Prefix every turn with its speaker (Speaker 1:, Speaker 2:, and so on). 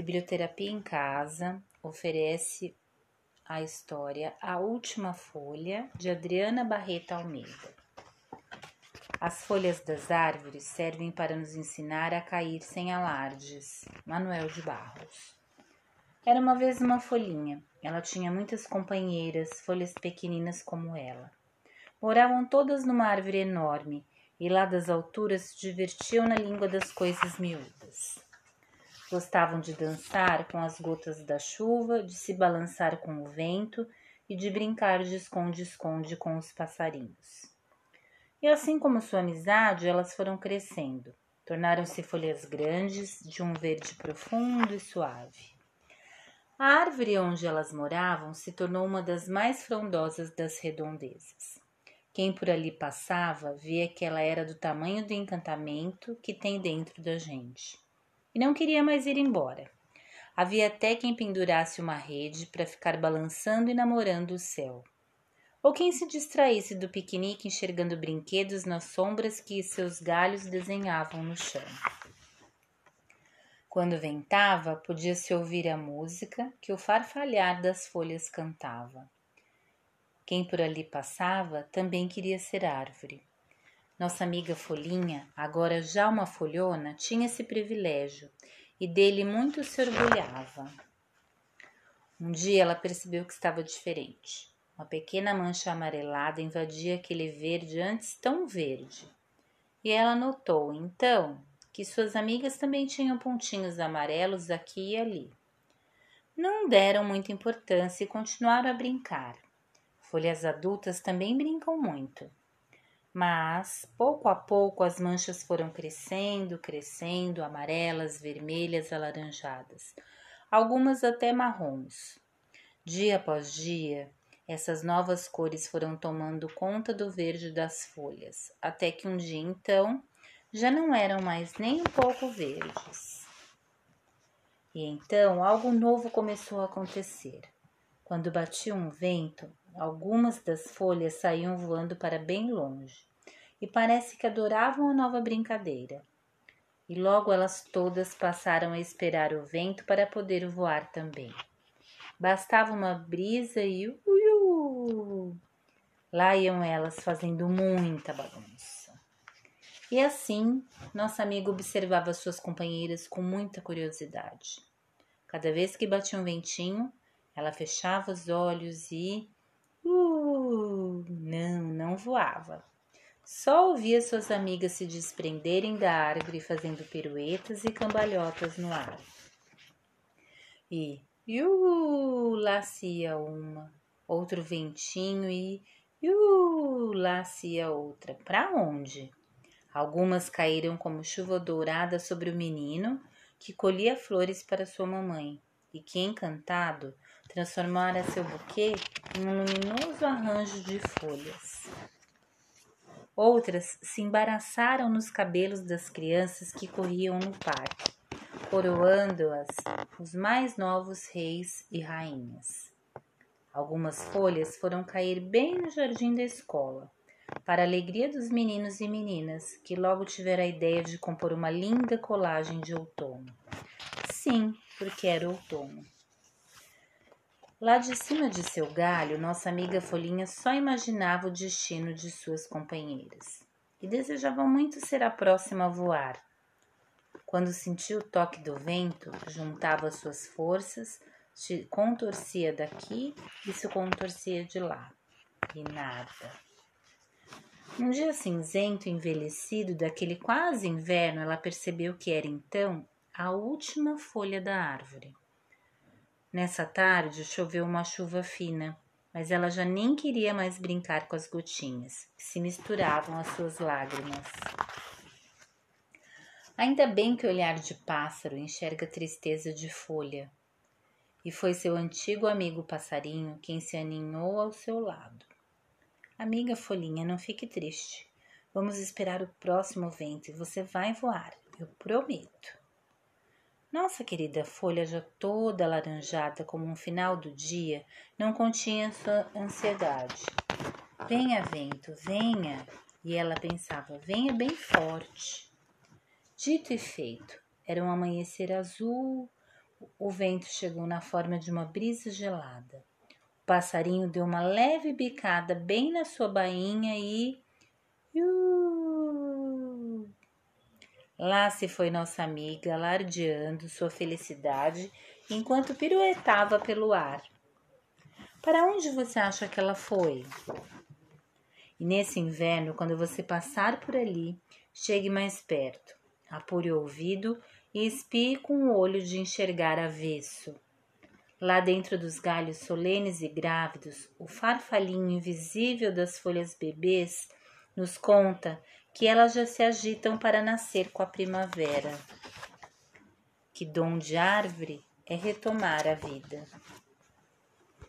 Speaker 1: Biblioterapia em Casa oferece a história A Última Folha, de Adriana Barreta Almeida. As folhas das árvores servem para nos ensinar a cair sem alardes. Manuel de Barros. Era uma vez uma folhinha. Ela tinha muitas companheiras, folhas pequeninas como ela. Moravam todas numa árvore enorme e lá das alturas se divertiam na língua das coisas miúdas. Gostavam de dançar com as gotas da chuva, de se balançar com o vento e de brincar de esconde-esconde com os passarinhos. E assim como sua amizade, elas foram crescendo, tornaram-se folhas grandes, de um verde profundo e suave. A árvore onde elas moravam se tornou uma das mais frondosas das redondezas. Quem por ali passava via que ela era do tamanho do encantamento que tem dentro da gente e não queria mais ir embora. Havia até quem pendurasse uma rede para ficar balançando e namorando o céu. Ou quem se distraísse do piquenique enxergando brinquedos nas sombras que seus galhos desenhavam no chão. Quando ventava, podia-se ouvir a música que o farfalhar das folhas cantava. Quem por ali passava também queria ser árvore. Nossa amiga Folhinha, agora já uma folhona, tinha esse privilégio e dele muito se orgulhava. Um dia ela percebeu que estava diferente. Uma pequena mancha amarelada invadia aquele verde antes tão verde. E ela notou, então, que suas amigas também tinham pontinhos amarelos aqui e ali. Não deram muita importância e continuaram a brincar. Folhas adultas também brincam muito. Mas, pouco a pouco, as manchas foram crescendo, crescendo, amarelas, vermelhas, alaranjadas, algumas até marrons. Dia após dia, essas novas cores foram tomando conta do verde das folhas, até que um dia então já não eram mais nem um pouco verdes. E então algo novo começou a acontecer. Quando batia um vento, Algumas das folhas saíam voando para bem longe e parece que adoravam a nova brincadeira. E logo elas todas passaram a esperar o vento para poder voar também. Bastava uma brisa e uiu, lá iam elas fazendo muita bagunça. E assim, nossa amiga observava suas companheiras com muita curiosidade. Cada vez que batia um ventinho, ela fechava os olhos e Uh, não, não voava. Só ouvia suas amigas se desprenderem da árvore fazendo piruetas e cambalhotas no ar. E iu, lá se ia uma, outro ventinho e iu, lá se ia outra. Para onde? Algumas caíram como chuva dourada sobre o menino que colhia flores para sua mamãe e que, encantado, transformara seu buquê em um luminoso arranjo de folhas. Outras se embaraçaram nos cabelos das crianças que corriam no parque, coroando-as os mais novos reis e rainhas. Algumas folhas foram cair bem no jardim da escola, para a alegria dos meninos e meninas, que logo tiveram a ideia de compor uma linda colagem de outono. Sim, porque era outono. Lá de cima de seu galho, nossa amiga Folhinha só imaginava o destino de suas companheiras e desejava muito ser a próxima a voar. Quando sentiu o toque do vento, juntava suas forças, se contorcia daqui e se contorcia de lá. E nada. Um dia cinzento envelhecido daquele quase inverno, ela percebeu que era então a última folha da árvore. Nessa tarde choveu uma chuva fina, mas ela já nem queria mais brincar com as gotinhas, que se misturavam às suas lágrimas. Ainda bem que o olhar de pássaro enxerga tristeza de folha, e foi seu antigo amigo passarinho quem se aninhou ao seu lado. Amiga folhinha, não fique triste. Vamos esperar o próximo vento e você vai voar, eu prometo. Nossa querida folha já toda alaranjada como um final do dia não continha sua ansiedade. Venha, vento, venha! E ela pensava, venha bem forte. Dito e feito, era um amanhecer azul, o vento chegou na forma de uma brisa gelada. O passarinho deu uma leve bicada bem na sua bainha e. Lá se foi nossa amiga, alardeando sua felicidade enquanto piruetava pelo ar. Para onde você acha que ela foi? E nesse inverno, quando você passar por ali, chegue mais perto, apure o ouvido e espie com o olho de enxergar avesso. Lá dentro dos galhos solenes e grávidos, o farfalhinho invisível das folhas bebês nos conta que elas já se agitam para nascer com a primavera. Que dom de árvore é retomar a vida.